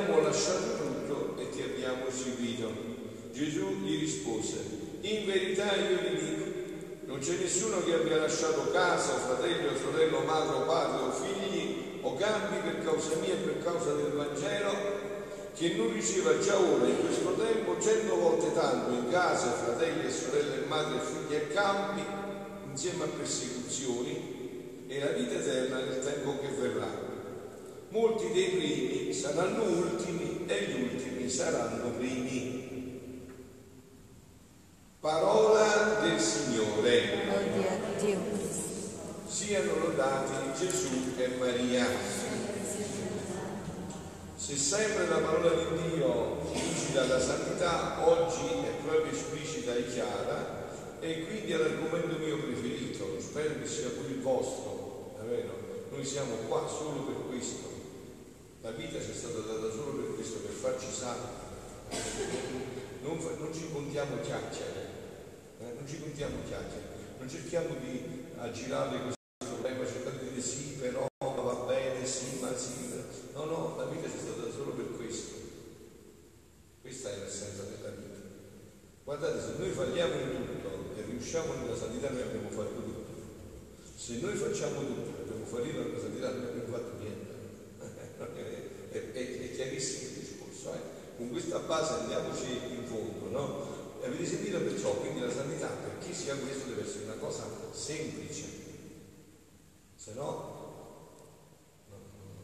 abbiamo lasciato tutto e ti abbiamo seguito. Gesù gli rispose, in verità io vi dico, non c'è nessuno che abbia lasciato casa, fratello, sorello, madre padre o figli o campi per causa mia e per causa del Vangelo che non riceva già ora in questo tempo cento volte tanto in casa, fratelli e sorelle, madre figli e campi, insieme a persecuzioni e la vita eterna nel tempo che verrà. Molti dei primi saranno ultimi e gli ultimi saranno primi. Parola del Signore. Siano lodati Gesù e Maria. Se sempre la parola di Dio incita alla santità, oggi è proprio esplicita e chiara e quindi è l'argomento mio preferito, spero che sia pure il vostro, è vero? Noi siamo qua solo per questo. La vita ci è stata data solo per questo, per farci santi. Non, non ci contiamo chiacchiere, eh? non ci contiamo chiacchiere, non cerchiamo di aggirare questo problema cercando di dire sì, però va bene, sì, ma sì. No, no, la vita ci è stata solo per questo. Questa è l'essenza della vita. Guardate, se noi falliamo in tutto e riusciamo nella santità, noi abbiamo fatto tutto. Se noi facciamo tutto e abbiamo fallito nella santità, non abbiamo fatto niente. Chiarissimo il discorso. eh. Con questa base andiamoci in fondo, no? E avete sentito perciò, quindi la santità, per chi sia questo, deve essere una cosa semplice. Se no,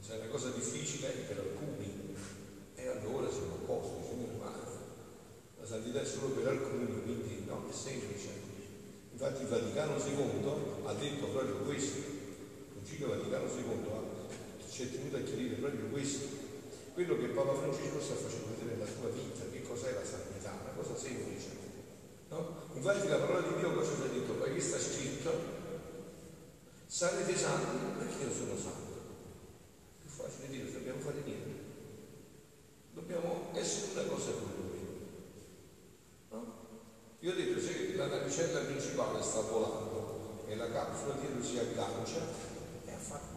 se è una cosa difficile per alcuni, e allora siamo a posto, umani. La santità è solo per alcuni, quindi no, è semplice. Infatti il Vaticano II ha detto proprio questo, il Concilio Vaticano II ha, ci è tenuto a chiarire proprio questo. Quello che Papa Francesco sta facendo vedere nella sua vita, che cos'è la santità, una cosa semplice. No? Infatti la parola di Dio cosa ci ha detto? Perché sta scritto, sarete santi perché io sono santo. Più facile dire, dobbiamo fare niente. Dobbiamo essere una cosa con lui. No? Io ho detto, se la navicella principale sta volando e la capsula dietro si aggancia,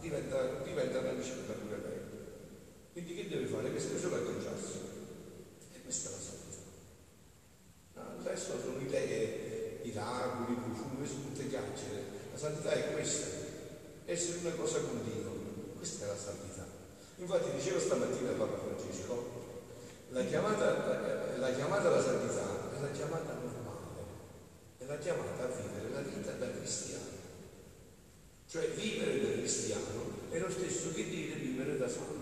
diventa, diventa navicella pure lei. Quindi Che solo agganciarsi. E questa è la santità. Il resto sono idee, miracoli, profumi, queste sono tutte chiacchiere. La santità è questa, essere una cosa con Dio. Questa è la santità. Infatti diceva stamattina Papa Francesco, la chiamata, la, la chiamata alla santità è la chiamata normale, è la chiamata a vivere la vita da cristiano. Cioè vivere da cristiano è lo stesso che dire vivere da santo.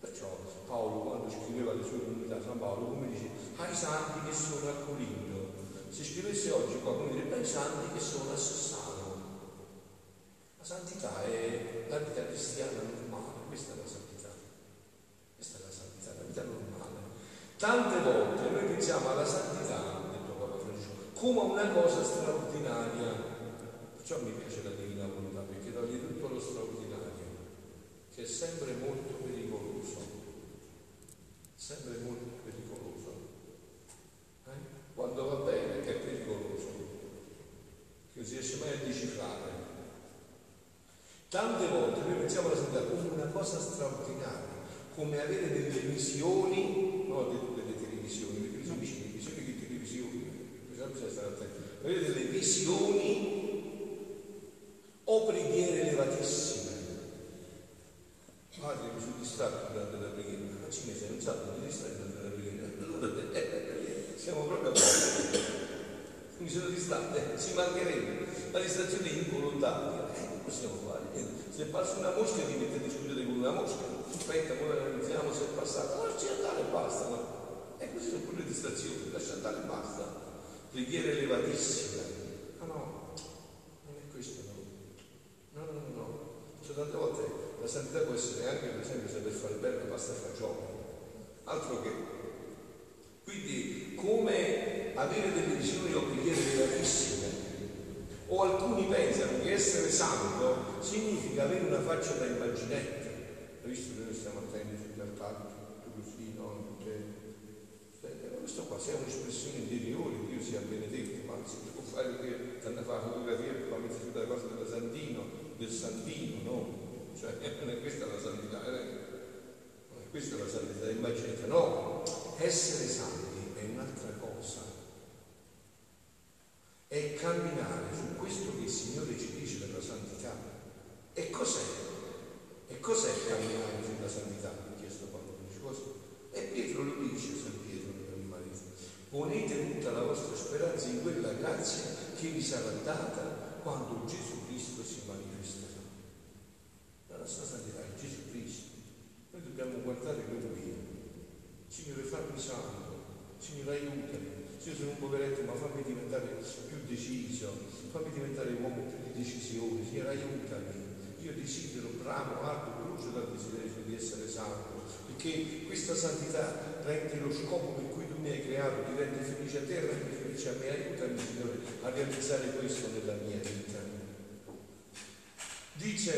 Perciò Paolo quando scriveva le sue comunità, San Paolo, come dice, ai santi che sono a Corinto. Se scrivesse oggi qua, come direbbe ai santi che sono a Sassano. La santità è la vita cristiana normale, questa è la santità. Questa è la santità, la vita normale. Tante volte noi pensiamo alla santità, detto Papa Francesco, come a una cosa straordinaria. Perciò mi piace la divina volontà, perché toglie tutto lo straordinario, che è sempre molto pericoloso. Sempre molto pericoloso. Eh? Quando va bene è pericoloso, che non si riesce mai a decifrare. Tante volte noi pensiamo alla santità come una cosa straordinaria, come avere delle visioni, no, delle, televisioni, perché sono vicine, visioni che televisioni, bisogna stare attenti, avere delle visioni o preghiere elevatissime. Padre, mi sono distratto durante la preghiera, ma ci sei un sacco di distratto durante la preghiera. Siamo proprio a. Mi sono distratto, eh, ci mancherebbe. La distrazione è involontaria, eh, non possiamo fare niente. Se passa una mosca ti metti a discutere con una mosca, aspetta, poi analizziamo se è passata, lasci andare e basta. No? E così sono pure distrazioni, lascia andare e basta. Preghiere elevatissime. Ma no, non è questo no. No, no, no, no. Cioè, tante volte la santità può essere anche, per esempio, saper fare bene la pasta e fagioli. Altro che. Quindi, come avere delle visioni o preghiere elevatissime, o alcuni pensano che essere santo significa avere una faccia da immaginetta. Hai visto che noi stiamo attenti sugli altari, tutto così, no? Tutte- questo qua sia un'espressione interiore, Dio sia benedetto, ma si può fare che andare a fare fotografia per far mettere sulla cosa del Santino, del Santino, no? Cioè, non è questa la santità, eh? non è questa la santità, immaginate, no, essere santi è un'altra cosa, è camminare su questo che il Signore ci dice della santità. E cos'è? E cos'è camminare sulla santità? Mi ha chiesto Paolo, cosa? E Pietro lo dice, San Pietro, il marito, ponete tutta la vostra speranza in quella grazia che vi sarà data quando Gesù Cristo si manifesterà. La nostra santità è Gesù Cristo. Noi dobbiamo guardare lui. Signore, fammi santo. Signore, aiutami. Io sono un poveretto, ma fammi diventare più deciso, fammi diventare uomo più di decisione, Signore aiutami. Io desidero, bravo, alto, brucio dal desiderio di essere santo, perché questa santità rende lo scopo per cui tu mi hai creato, ti rende felice a te, rende felice a me, aiutami Signore a realizzare questo nella mia vita. Dice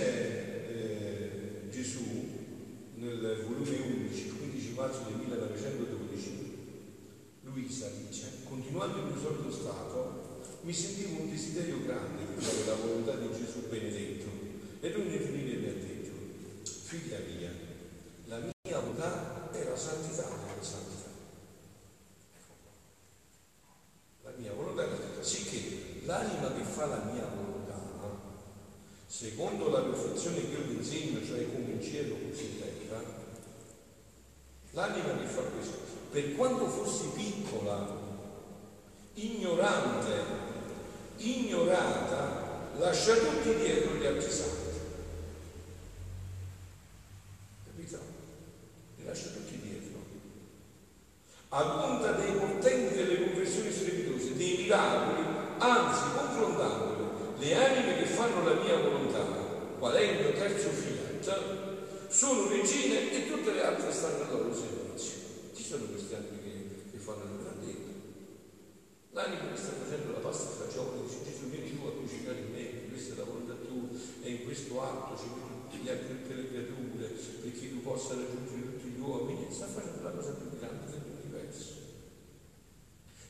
eh, Gesù nel volume 11, 15 marzo del 1912, Luisa dice, continuando il mio solito stato, mi sentivo un desiderio grande di fare la volontà di Gesù benedetto. Lui nel finire mi ha detto, figlia mia, la mia volontà è la santità della santità. La mia volontà è la santità. Sicché l'anima che fa la mia volontà, secondo la perfezione che io vi insegno, cioè come in cielo così in terra, l'anima che fa questo, per quanto fossi piccola, ignorante, ignorata, lascia tutti dietro gli altri santi. Capito? Li lascia tutti dietro. A conta dei portenti delle conversioni strepitose, dei miracoli, anzi confrontandole, le anime che fanno la mia volontà, qual è il mio terzo fiat, sono regine e tutte le altre stanno al loro servizio. Chi sono questi anime che, che fanno il grandetto? L'anima che sta facendo la pasta fagioli dice Gesù vieni tu a cucinare in me, questa è la volontà tua e in questo atto ci tutti gli tutte le creature perché tu possa raggiungere tutti gli uomini, sta facendo la cosa più grande.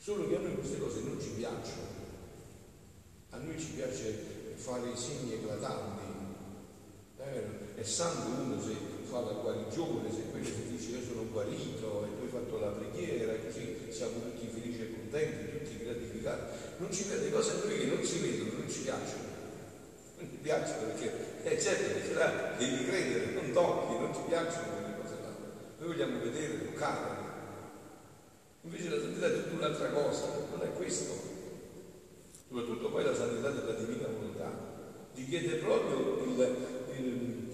Solo che a noi queste cose non ci piacciono. A noi ci piace fare i segni eclatanti. Eh, è santo uno se fa la guarigione, se quello ti dice io sono guarito e tu hai fatto la preghiera e così siamo tutti felici e contenti, tutti gratificati. Non ci vede cose a noi che non si vedono, non ci piacciono. Non ci piacciono perché è certo che là, devi credere, non tocchi, non ci piacciono quelle cose là. Noi vogliamo vedere, toccare. Invece la santità è tutta un'altra cosa, non è questo. Soprattutto poi la santità della divina volontà richiede proprio il, il,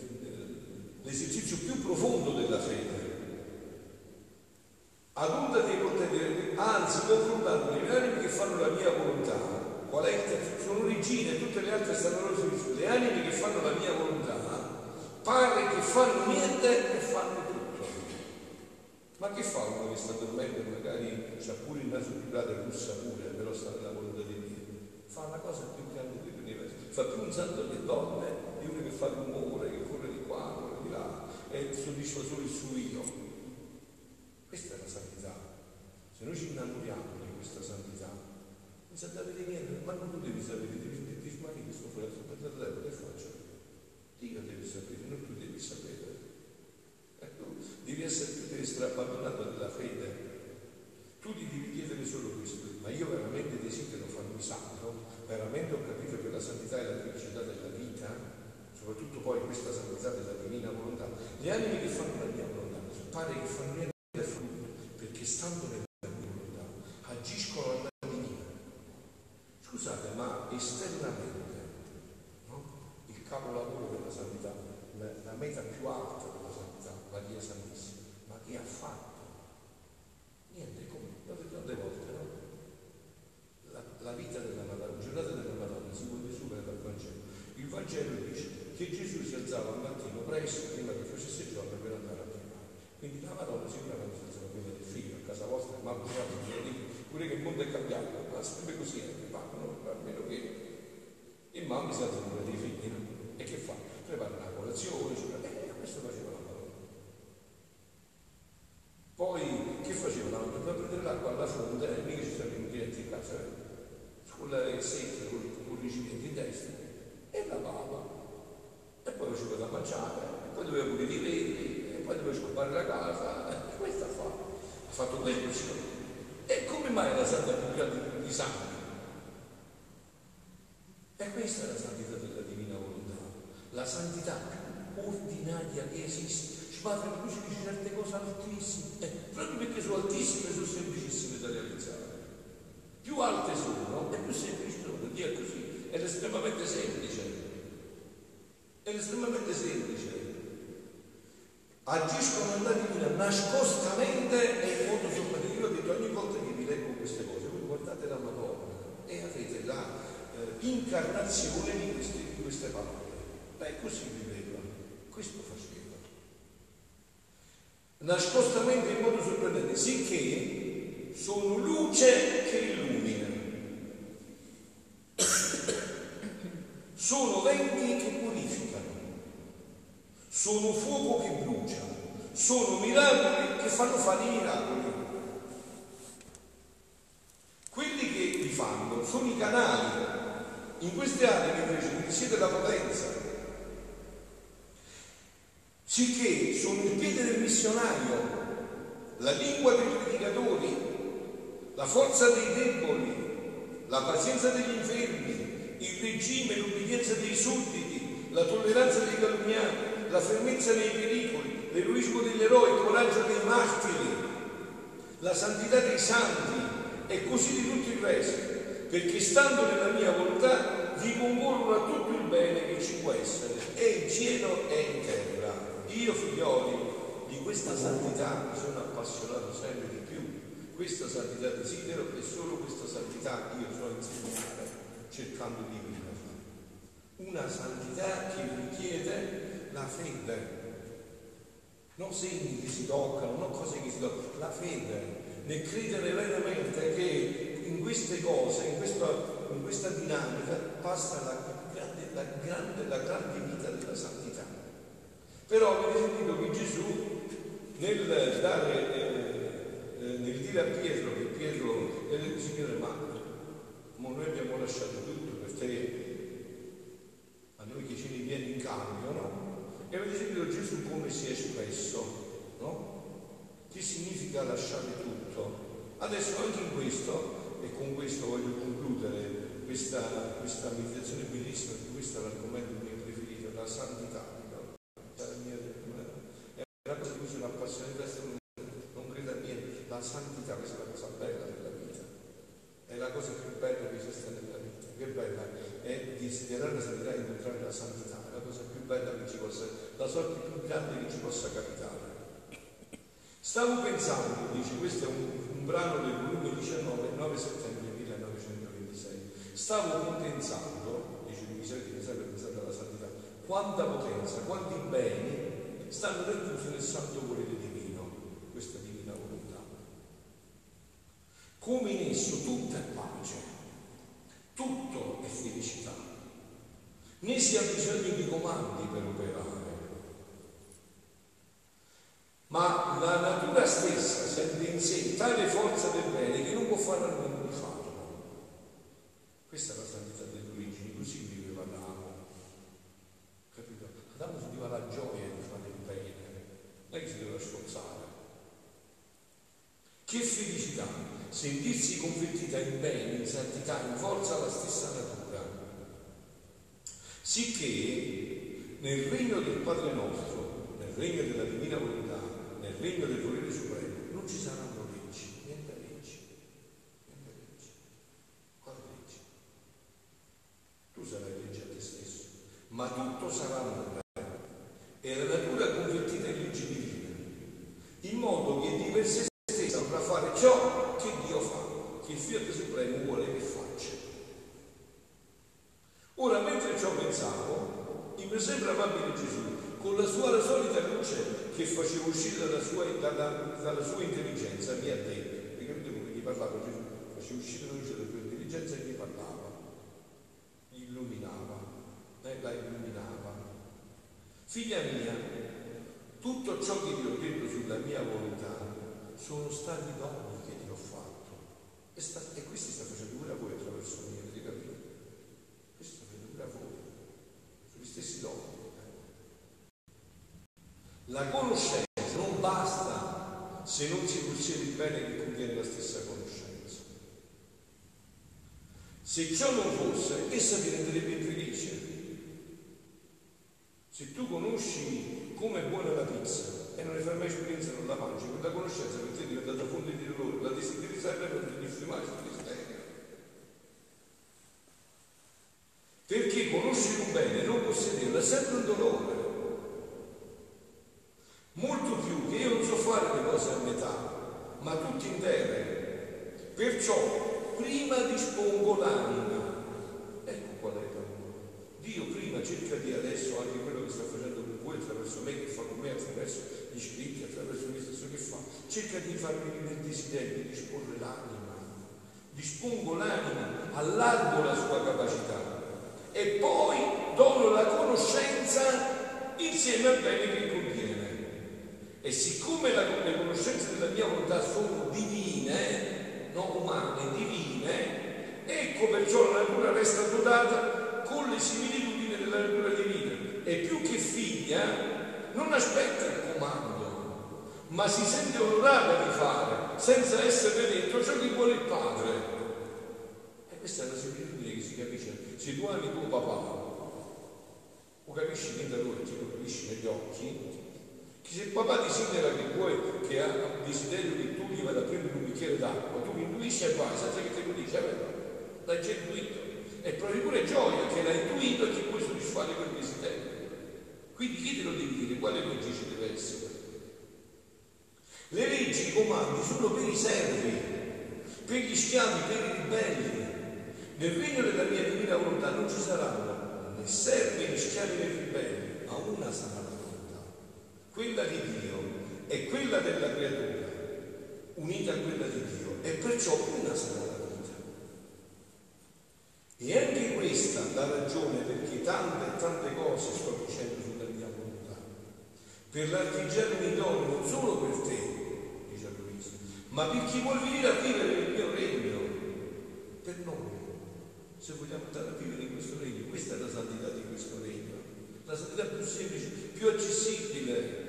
l'esercizio più profondo della fede. Ad onda dei portatori, anzi confrontando le anime che fanno la mia volontà, qual è il sono regine, tutte le altre stanno loro le anime che fanno la mia volontà, pare che fanno niente e. Ma che fa uno che sta dormendo e magari c'ha pure il naso privato e russa pure, però sta nella volontà di Dio? Fa una cosa più grande dell'universo, fa più un santo che dorme di uno che fa rumore, che corre di qua, corre di là e soddisfa solo il suo io. Questa è la santità. Se noi ci innamoriamo di questa santità, non sapete niente, ma non tu devi sapere, devi dire, ma che sto fuori sul fratello, che faccio? Dio deve sapere, non tu devi sapere. Essere, abbandonato dalla fede. Tu ti devi chiedere solo questo, ma io veramente desidero farmi santo, veramente ho capito che la santità è la felicità della vita, soprattutto poi questa santità della divina volontà. Le anime che fanno la mia volontà, pare che fanno niente frutto, perché stando nella mia volontà agiscono alla divina. Scusate, ma esternamente, no? il capolavoro della santità, la, la meta più alta della santità, Maria Santissima, ma che ha fatto? Niente, come? Tante volte, no? La, la vita della Madonna, la giornata della Madonna si può desumere dal Vangelo. Il Vangelo dice che Gesù si alzava al mattino presto, prima che facesse giorno, per andare a pregare. Quindi la Madonna sicuramente si alzava prima del figlio, a casa vostra, ma pure che il mondo è cambiato, ma sempre così no? almeno che il mamma si alza prima dei figli, no? E che fa? Prepara una colazione, cioè, eh, questo faceva la Madonna. Poi che faceva la Madonna? Per prendere l'acqua alla fare la casa, eh, questo ha fatto, ha fatto questo, sì. E come mai la santa più grande di santi? E questa è la santità della divina volontà, la santità ordinaria che esiste. Ci padre tu ci dice certe cose altissime, eh, proprio perché sono altissime, sono semplicissime da realizzare. Più alte sono e più semplici sono, Dio è così, è estremamente semplice. È estremamente semplice. Agiscono nella divina nascostamente e sorprendente. Io ho detto ogni volta che queste cose, voi guardate la Madonna e avete la eh, incarnazione di queste, di queste parole. Beh, così viveva, questo faceva. Nascostamente in modo sorprendente, sicché sono luce che illumina. Sono venti che purificano, sono fuoco che brucia, sono miracoli che fanno fare i miracoli. Quelli che li fanno sono i canali. In queste aree invece risiede la potenza. Sicché sono il piede del missionario, la lingua dei predicatori, la forza dei deboli, la pazienza degli infermi, il regime, l'obbedienza dei sudditi, la tolleranza dei calunniati, la fermezza nei pericoli, l'eroismo degli eroi, il coraggio dei martiri, la santità dei santi e così di tutto il resto, perché stando nella mia volontà vi concorrono a tutto il bene che ci può essere, e in cielo e in terra. Io, figlioli, di questa santità mi sono appassionato sempre di più. Questa santità desidero e solo questa santità io so insegnare cercando di vivere. Una santità che richiede la fede, non segni che si toccano, non cose che si toccano, la fede, nel credere veramente che in queste cose, in questa, in questa dinamica, passa la grande, la, grande, la grande vita della santità. Però avete sentito che Gesù nel dare, eh, eh, nel dire a Pietro che Pietro è del Signore, ma, ma noi abbiamo lasciato tutto per te, a noi che ne viene in cambio, no? E avete sentito Gesù come si è espresso, no? Che significa lasciare tutto? Adesso anche in questo, e con questo voglio concludere questa, questa meditazione bellissima, perché questo è l'argomento mio preferito, la santità. È una cosa di cui sono appassionato, non credo a niente, la santità, questa è la cosa bella della vita, è la cosa più bella che esiste nella vita, che bella è desiderare la santità e incontrare la santità, è la cosa più bella che ci possa, la sorte più grande che ci possa capitare. Stavo pensando, dice, questo è un, un brano del volume 19, 9 settembre 1926, stavo pensando, dice Miseria che sempre pensando alla santità, quanta potenza, quanti beni stanno racchiusi nel santo volere divino, questa divina volontà. Come in esso tutta è pace, tutto è felicità, né si ha bisogno di comandi per operare ma la natura stessa sente in sé tale forza del bene che non può fare a meno di farlo. Questa è la santità delle origini, così viveva Adamo. Capito? Adamo sentiva la gioia di fare il bene, non è che si doveva sforzare. Che felicità sentirsi convertita in bene, in santità, in forza alla stessa natura. Sicché nel regno del Padre nostro, nel regno della divina volontà, nel regno del volere supremo non ci saranno leggi, niente leggi, niente leggi. Quale leggi? Tu sarai legge a te stesso, ma tutto sarà amore. E la natura convertita in legge divina, in modo che di per sé stessa potrà fare ciò che Dio fa, che il Fiat Supremo vuole che faccia. Ora, mentre ciò pensavo, mi sembra papà Gesù con la sua solita luce che faceva uscire dalla sua, dalla, dalla sua intelligenza, mi ha detto, perché capite come gli parlava Gesù, faceva uscire la luce dalla sua intelligenza e gli parlava, gli illuminava, eh, la illuminava. Figlia mia, tutto ciò che ti ho detto sulla mia volontà sono stati doni che ti ho fatto. E, sta, e questi sta facendo pure a voi attraverso me, avete capito? Questo sta facendo pure a voi, sono gli stessi doni. La conoscenza non basta se non si possiede il bene che contiene la stessa conoscenza. Se ciò non fosse, essa diventerebbe infelice. Se tu conosci come è buona la pizza e non ne fai mai esperienza, non la mangi, quella conoscenza per te è diventata fonte di dolore, la desideri sempre per ti diffimare sul desiderio. Perché conoscere un bene e non possederlo è sempre un dolore. Molto più che io non so fare le cose a metà, ma tutte intere. Perciò prima dispongo l'anima. Ecco qual è il lavoro. Dio prima cerca di adesso anche quello che sta facendo con voi attraverso me, attraverso gli scritti, attraverso stesso che fa, cerca di farmi venire il desiderio di disporre l'anima. Dispongo l'anima, allargo la sua capacità e poi dono la conoscenza insieme al bene che contiene. E siccome la, le conoscenze della mia volontà sono divine, non umane, divine, ecco perciò la natura resta dotata con le similitudini della natura divina. E più che figlia, non aspetta il comando, ma si sente onorata di fare, senza essere dentro ciò che vuole il padre. E questa è la similitudine che si capisce. Se tu ami tuo papà, lo capisci dentro lui, lo capisci negli occhi, che se il papà desidera che vuoi, che ha desiderio che tu gli vada a prendere un bicchiere d'acqua, tu intuisci e vai, senza che te lo dici, vero? L'hai già intuito. E provi pure gioia che l'hai intuito e che puoi soddisfare quel desiderio. Quindi chi te lo deve dire? Quale legge ci deve essere? Le leggi, i comandi sono per i servi, per gli schiavi, per i ribelli. Nel regno della mia divina volontà non ci saranno né servi né schiavi né ribelli, ma una sarà la volontà, quella di Dio e quella della creatura, unita a quella di Dio, e perciò una sarà la vita. E anche questa la ragione perché tante e tante cose sto dicendo sulla mia volontà, per l'artigiano idoneo, non solo per te, dice Luisa, ma per chi vuol venire a vivere nel mio regno, per noi se vogliamo andare a vivere in questo regno. Questa è la santità di questo regno, la santità più semplice, più accessibile.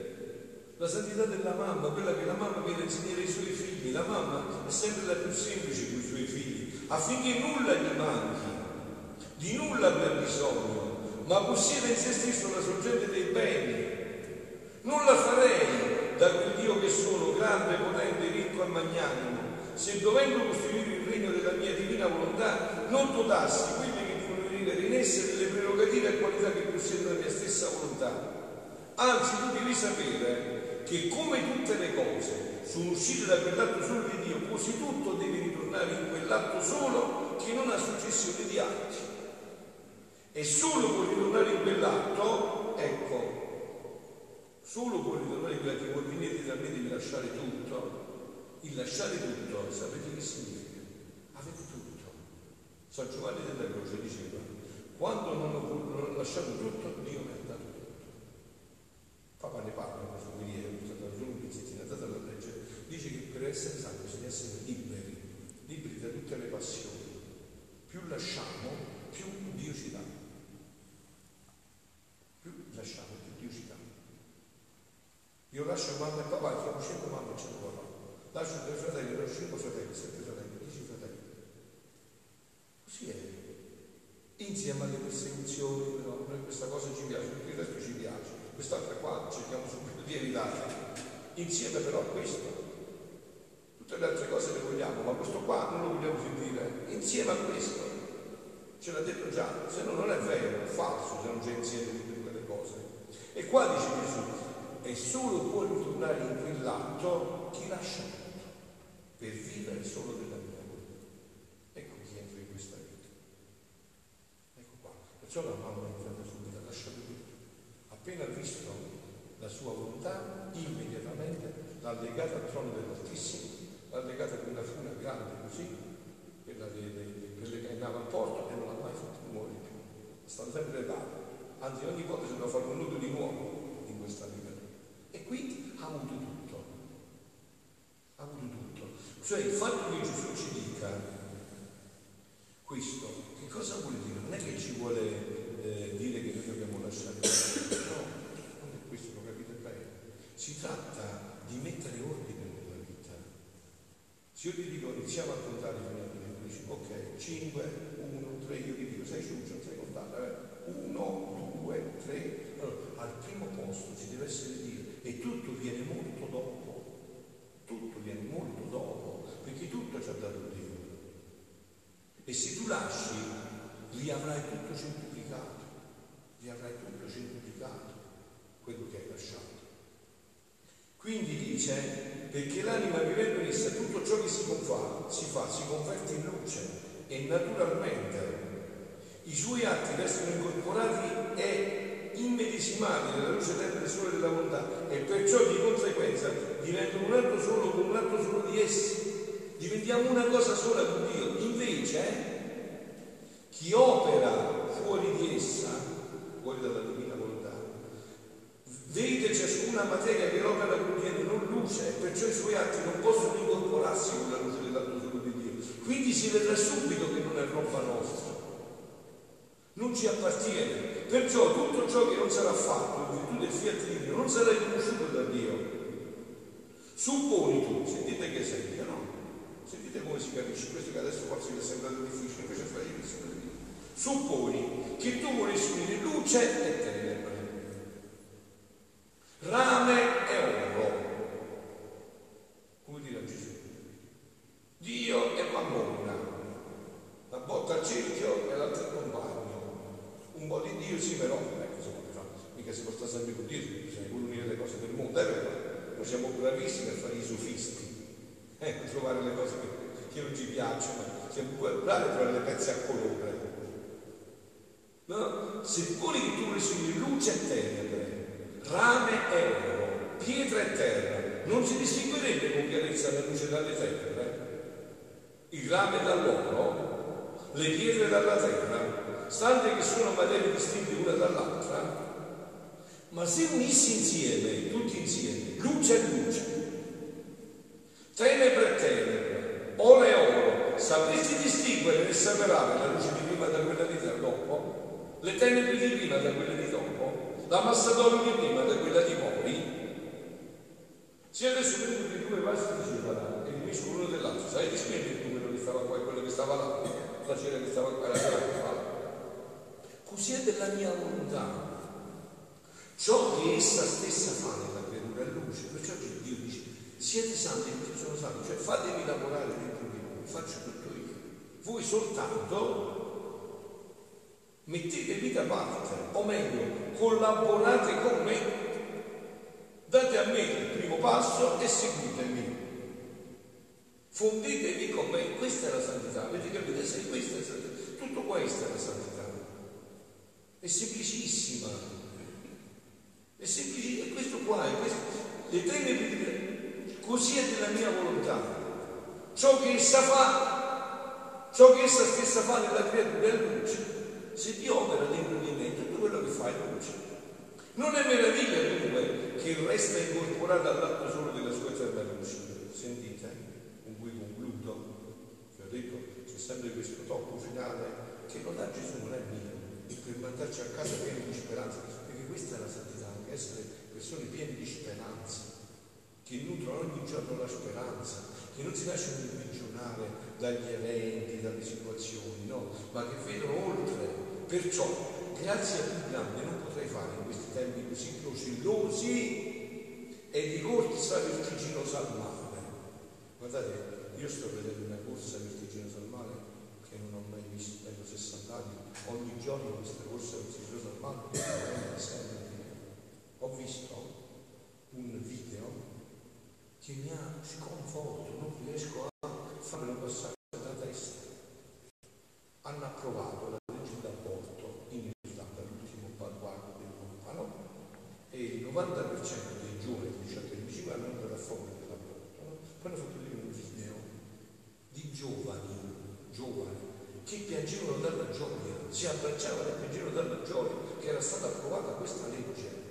La santità della mamma, quella che la mamma viene a insegnare ai suoi figli, la mamma è sempre la più semplice con i suoi figli, affinché nulla gli manchi, di nulla abbia bisogno, ma possiede in se stesso la sorgente dei beni. Non la farei da quel Dio che sono, grande, potente, ricco e magnanimo, se dovendo costruire il regno della mia divina volontà non dotassi quelli che devono vivere in esse delle prerogative e qualità che possiede la mia stessa volontà. Anzi, tu devi sapere che come tutte le cose sono uscite da quell'atto solo di Dio, così tutto deve ritornare in quell'atto solo che non ha successione di atti. E solo può ritornare in quell'atto, ecco, solo può ritornare in quella che vuol venire da me devi lasciare tutto. Il lasciare tutto, sapete che significa? Avete tutto. San Giovanni della Croce diceva, quando non ho, non ho lasciato tutto, Dio mi ha dato tutto. Papa ne parla, questo qui è stato un pezzettino, andate a leggere. Dice che per essere santi bisogna essere liberi, liberi da tutte le passioni. Più lasciamo, più Dio ci dà. Più lasciamo, più Dio ci dà. Io lascio mamma e papà, chiamo cinque mamma e cinque papà. Lascio tre fratelli, lascio cinque fratelli, sette fratelli, dieci fratelli. Così è. Insieme alle persecuzioni, no? noi questa cosa ci piace, perché il resto ci piace. Quest'altra qua cerchiamo subito di evitarla. Insieme però a questo. Tutte le altre cose le vogliamo, ma questo qua non lo vogliamo sentire. Insieme a questo. Ce l'ha detto già, se no non è vero, è falso se non c'è insieme tutte quelle cose. E qua dice e solo può ritornare in quell'atto chi lascia tutto, per vivere solo della mia volontà. Ecco chi entra in questa vita. Ecco qua. Perciò la mamma è entrata subito, ha lasciato tutto. Appena visto la sua volontà, immediatamente l'ha legata al trono dell'Altissimo, l'ha legata con una funa grande così, quella che legava al porto e non l'ha mai fatto muovere più. È stata sempre là. Anzi, ogni volta si doveva fare un nudo di nuovo in questa vita qui ha avuto tutto. Ha avuto tutto. Cioè il fatto che Gesù ci dica questo, che cosa vuol dire? Non è che ci vuole eh, dire che noi dobbiamo lasciare no, non è questo, lo capite bene. Si tratta di mettere ordine nella vita. Se io ti dico iniziamo a contare fino a 10, ok, 5, dice, perché l'anima vivendo in essa tutto ciò che si fa, si fa, si converte in luce e naturalmente i suoi atti restano incorporati e immedesimati nella luce del sole della volontà e perciò di conseguenza diventano un atto solo con un atto solo di essi. Diventiamo una cosa sola con Dio. Invece, chi opera fuori di essa, fuori dalla divina volontà, vede ciascuna materia che l'opera contiene non luce perciò i suoi atti non possono incorporarsi con la luce dell'atto solo di Dio. Quindi si vedrà subito che non è roba nostra non ci appartiene. Perciò tutto ciò che non sarà fatto in virtù del fiat di Dio non sarà riconosciuto da Dio. Supponi tu, sentite che esempio, no? Sentite come si capisce, questo che adesso forse vi è sembrato difficile, invece è facilissimo. Supponi che tu volessi unire luce e tenebre, rame e oro, come dirà Gesù, Dio e mammona, la botta al cerchio e l'altra al compagno un po' di Dio sì, però ecco, insomma, mica si può stare sempre con Dio, bisogna pure unire le cose del mondo, è vero, noi siamo bravissimi a fare i sofisti, eh, a trovare le cose che, che non ci piacciono, siamo bravi a trovare le pezze a colore. No? Se poni che tu volessi luce e tenebre, rame e oro, pietra e terra, non si distinguerebbe con chiarezza la luce dalle tenebre? Il rame dall'oro, le pietre dalla terra, stante che sono materie distinte una dall'altra, ma se unissi insieme, tutti insieme, luce e luce, tenebre e tenebre, oro e oro, sapresti distinguere e separare la luce di prima da quella di dopo, le tenebre di prima da quelle di dopo, la massa d'oro di prima da quella di poi? Se adesso prendo i due vasi di separare e unisco uno dell'altro, sai distinguere che stava qua e quello che stava là, la cera che stava qua e la cera che stava là? così è della mia volontà. Ciò che essa stessa fa nella creatura è luce, perciò Dio dice siete santi perché sono santi, cioè fatemi lavorare dentro di voi, faccio tutto io. Voi soltanto mettetevi da parte, o meglio, collaborate con me, date a me il primo passo e seguitemi. Fondetevi con me, questa è la santità, avete capito? Se questa è santità, tutto questo è la santità. È semplicissima. È semplicissima. Questo qua, è questo. le tenebre, così è della mia volontà. Ciò che essa fa, ciò che essa stessa fa nella creatura è luce. Se Dio opera dentro di me, tutto quello che fa è luce. Non è meraviglia dunque che resta incorporato all'atto solo della sua eterna luce. Sentite, con cui concludo, vi ho detto, c'è sempre questo tocco finale che non dà Gesù, non è mio per mandarci a casa pieni di speranza, perché questa è la santità, anche essere persone piene di speranza, che nutrono ogni giorno la speranza, che non si lasciano imprigionare dagli eventi, dalle situazioni, no, ma che vedono oltre. Perciò, grazie a più grande, non potrei fare in questi tempi così prosillosi e di corsa vertiginosa al mare. Guardate, io sto vedendo una corsa vertiginosa al mare che non ho mai visto, penso 60 anni, ogni giorno questa corsa vertiginosa al mare ho visto un video che mi ha sconvolto, non riesco a farlo passare da testa. Hanno approvato la legge d'aborto in Irlanda, l'ultimo baluardo dell'Europa, no? E il 90% dei giovani di 18 anni ci vanno andare a favore dell'aborto. No? Poi hanno fatto vedere un video di giovani, giovani, che piangevano dalla gioia, si abbracciavano e piangevano dalla gioia che era stata approvata questa legge.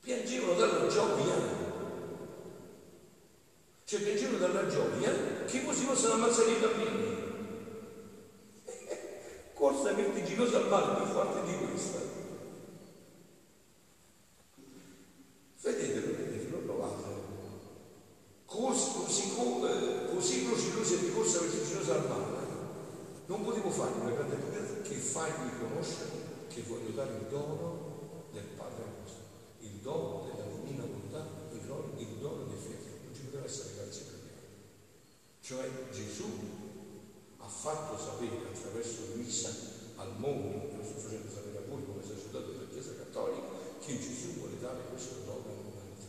Piangevano dalla gioia. Cioè piangevano dalla gioia che così possono ammazzare i bambini. Corsa vertiginosa al mare più forte di questa. Vedete, vedete, lo provate. Così, così, così fatto sapere attraverso Luisa al mondo, lo sto facendo sapere a voi come sacerdote della Chiesa Cattolica, che Gesù vuole dare questo dono all'umanità.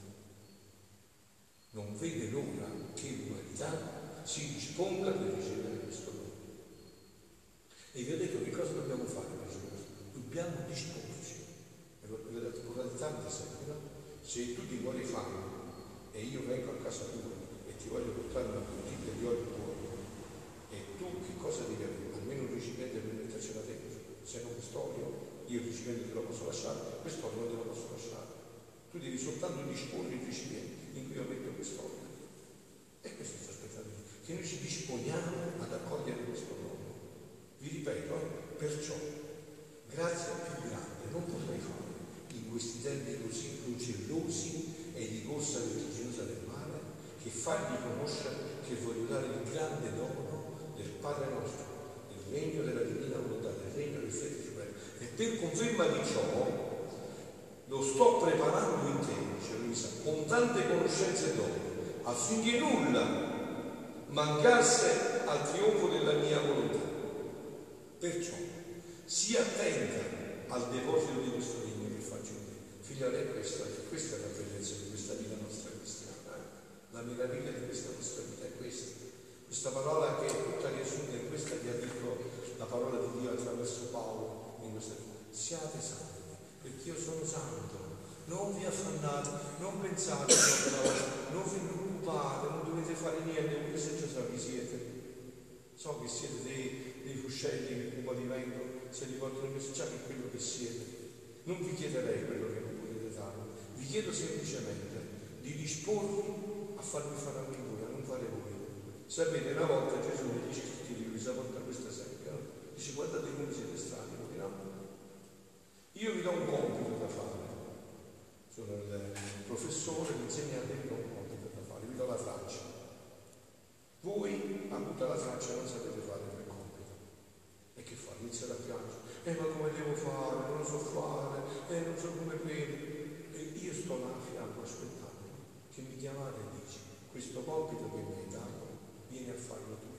Non vede l'ora che l'umanità si disponga per ricevere questo dono. E vi ho detto che cosa dobbiamo fare per Gesù? Dobbiamo disporci. E vi ho detto tante sempre? Se tu ti vuoi fare e io vengo a casa tua e ti voglio portare una bottiglia di olio buono e tu che cosa devi avere? Almeno un recipiente per mettercela dentro. Se non quest'olio, io il recipiente te lo posso lasciare, quest'olio non te lo posso lasciare. Tu devi soltanto disporre il recipiente in cui io metto quest'olio. E questo sta aspettando, che noi ci disponiamo ad accogliere questo dono. Vi ripeto, eh, perciò, grazia più grande non potrei fare in questi tempi così procellosi e di corsa religiosa del male, che fargli conoscere che voglio dare il grande dono del Padre nostro, del regno della divina volontà, del regno del fede supremo. E per conferma di ciò lo sto preparando in te, dice Luisa, con tante conoscenze doni, affinché nulla mancasse al trionfo della mia volontà. Perciò sii attenta al deposito di questo regno che faccio in te. Figliole, è questa, questa è la bellezza di questa vita nostra cristiana. Eh? La meraviglia di questa nostra vita è questa. Questa parola che è tutta riassunta in questa che ha detto la parola di Dio attraverso Paolo in questa vita. Siate santi, perché io sono santo. Non vi affannate, non pensate, non vi preoccupate, non dovete fare niente, perché se già so chi siete. So che siete dei, dei fuscelli che come di vento se questo già che è quello che siete. Non vi chiederei quello che non potete dare, vi chiedo semplicemente di disporvi a farvi fare a voi, a non fare voi. Sapete, una volta Gesù negli scritti di Luisa porta questo esempio, no? dice guardate come siete strani, voi no? Io vi do un compito da fare, sono il professore, l'insegnante, vi do un compito da fare, vi do la traccia. Voi a tutta la traccia non sapete fare quel compito. E che fate? Iniziate a Eh ma come devo fare? Non so fare, eh non so come quello. E io sto là a fianco aspettando che mi chiamate e dici, questo compito che mi hai dato, vieni a farlo tu